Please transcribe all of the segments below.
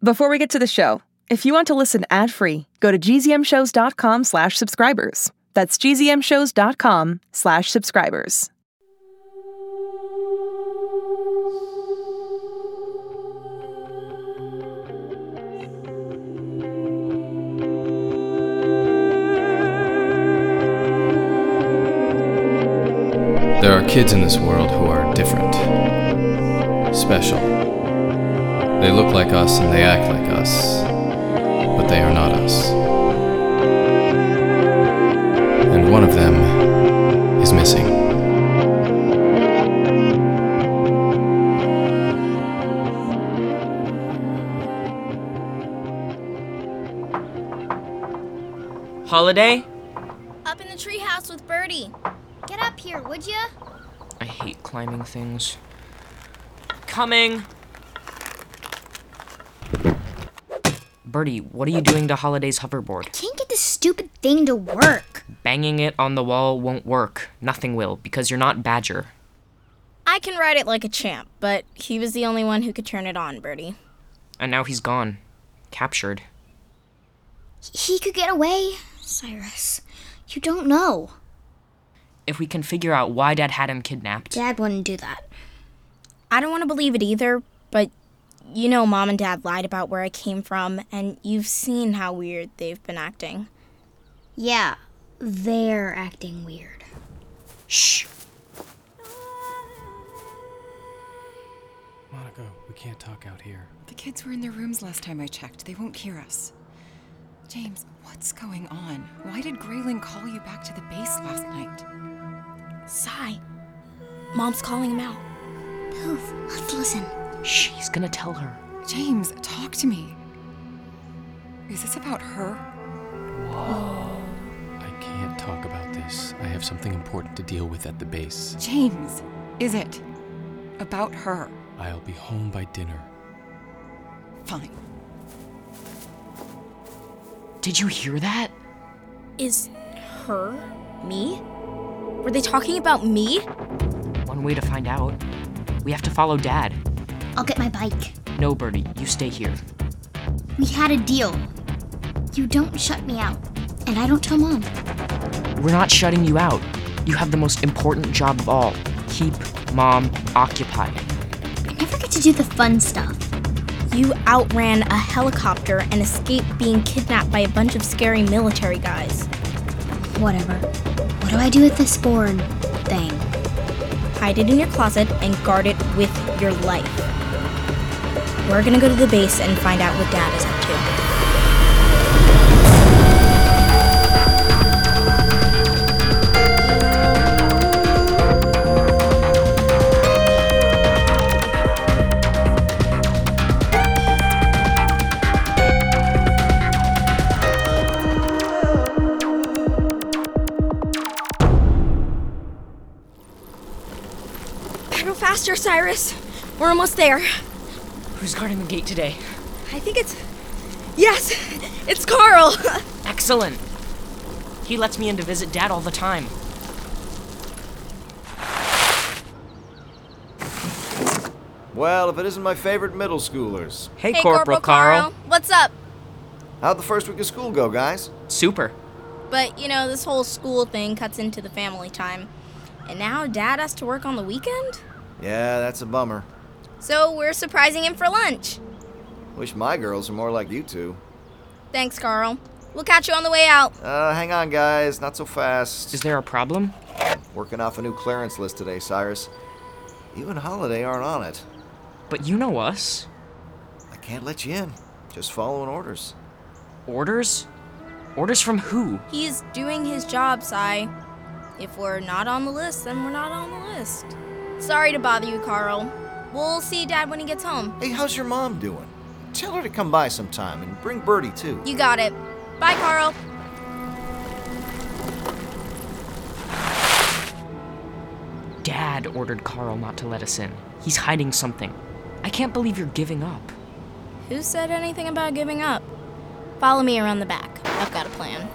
Before we get to the show, if you want to listen ad-free, go to gzmshows.com slash subscribers. That's gzmshows.com slash subscribers. There are kids in this world who are different, special. They look like us and they act like us, but they are not us. And one of them is missing. Holiday? Up in the treehouse with Birdie. Get up here, would ya? I hate climbing things. Coming! Birdie, what are you doing to Holiday's hoverboard? I Can't get this stupid thing to work. Banging it on the wall won't work. Nothing will, because you're not Badger. I can ride it like a champ, but he was the only one who could turn it on, Birdie. And now he's gone. Captured. He could get away, Cyrus. You don't know. If we can figure out why Dad had him kidnapped. Dad wouldn't do that. I don't want to believe it either, but you know Mom and Dad lied about where I came from, and you've seen how weird they've been acting. Yeah, they're acting weird. Shh! Monica, we can't talk out here. The kids were in their rooms last time I checked. They won't hear us. James, what's going on? Why did Grayling call you back to the base last night? Sigh. Mom's calling him out. Poof, let's listen. Shh, he's gonna tell her. James, talk to me. Is this about her? I can't talk about this. I have something important to deal with at the base. James, is it about her? I'll be home by dinner. Fine. Did you hear that? Is her me? Were they talking about me? One way to find out. We have to follow Dad. I'll get my bike. No, Birdie, you stay here. We had a deal. You don't shut me out, and I don't tell Mom. We're not shutting you out. You have the most important job of all. Keep Mom occupied. I never get to do the fun stuff. You outran a helicopter and escaped being kidnapped by a bunch of scary military guys. Whatever. What do I do with this board thing? Hide it in your closet and guard it with your life. We're gonna go to the base and find out what Dad is up to. Faster, Cyrus. We're almost there. Who's guarding the gate today? I think it's. Yes, it's Carl. Excellent. He lets me in to visit Dad all the time. Well, if it isn't my favorite middle schoolers. Hey, Corporal, Carl. What's up? How'd the first week of school go, guys? Super. But, you know, this whole school thing cuts into the family time. And now Dad has to work on the weekend? Yeah, that's a bummer. So we're surprising him for lunch. Wish my girls were more like you two. Thanks, Carl. We'll catch you on the way out. Uh, hang on, guys. Not so fast. Is there a problem? Working off a new clearance list today, Cyrus. You and Holiday aren't on it. But you know us. I can't let you in. Just following orders. Orders? Orders from who? He's doing his job, Cy. If we're not on the list, then we're not on the list. Sorry to bother you, Carl. We'll see Dad when he gets home. Hey, how's your mom doing? Tell her to come by sometime and bring Birdie too. You got it. Bye, Carl. Dad ordered Carl not to let us in. He's hiding something. I can't believe you're giving up. Who said anything about giving up? Follow me around the back. I've got a plan.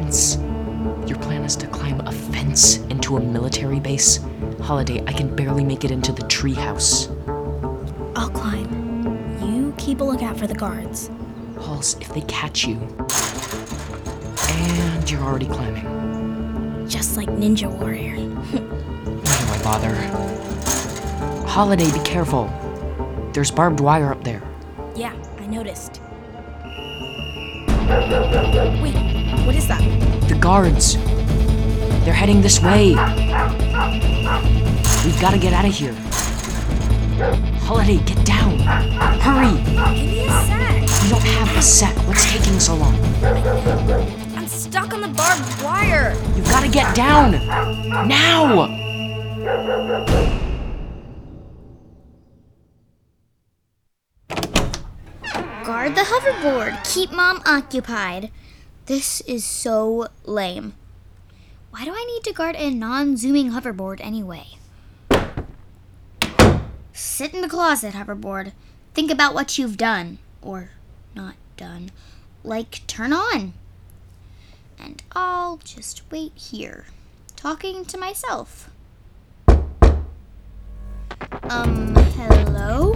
Your plan is to climb a fence into a military base? Holiday, I can barely make it into the treehouse. I'll climb. You keep a lookout for the guards. Halls, if they catch you. And you're already climbing. Just like Ninja Warrior. Why do I bother? Holiday, be careful. There's barbed wire up there. Yeah, I noticed. Wait, what is that? The guards. They're heading this way. We've got to get out of here. Holiday, get down. Hurry. Give me a sec. We don't have a sec. What's taking so long? I'm stuck on the barbed wire. You've got to get down. Now. Guard the hoverboard. Keep mom occupied. This is so lame. Why do I need to guard a non zooming hoverboard anyway? Sit in the closet, hoverboard. Think about what you've done. Or not done. Like, turn on. And I'll just wait here, talking to myself. Um, hello?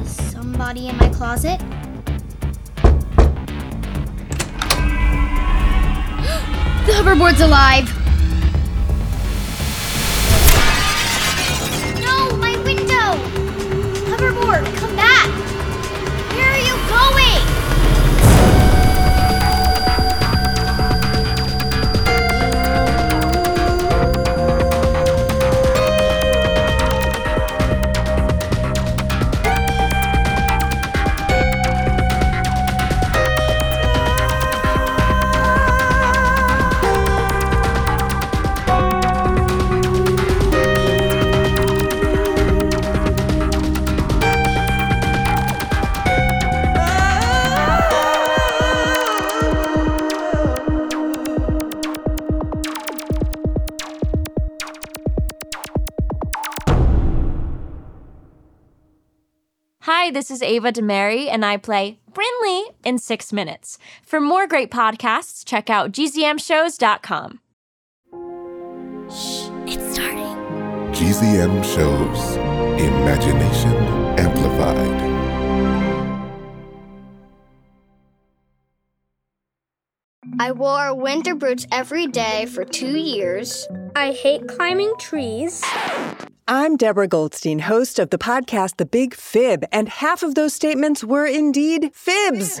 Is somebody in my closet? The hoverboard's alive! Hi, this is Ava DeMary, and I play Brinley in six minutes. For more great podcasts, check out gzmshows.com. It's starting. GZM shows Imagination Amplified. I wore winter boots every day for two years. I hate climbing trees. I'm Deborah Goldstein, host of the podcast The Big Fib, and half of those statements were indeed fibs.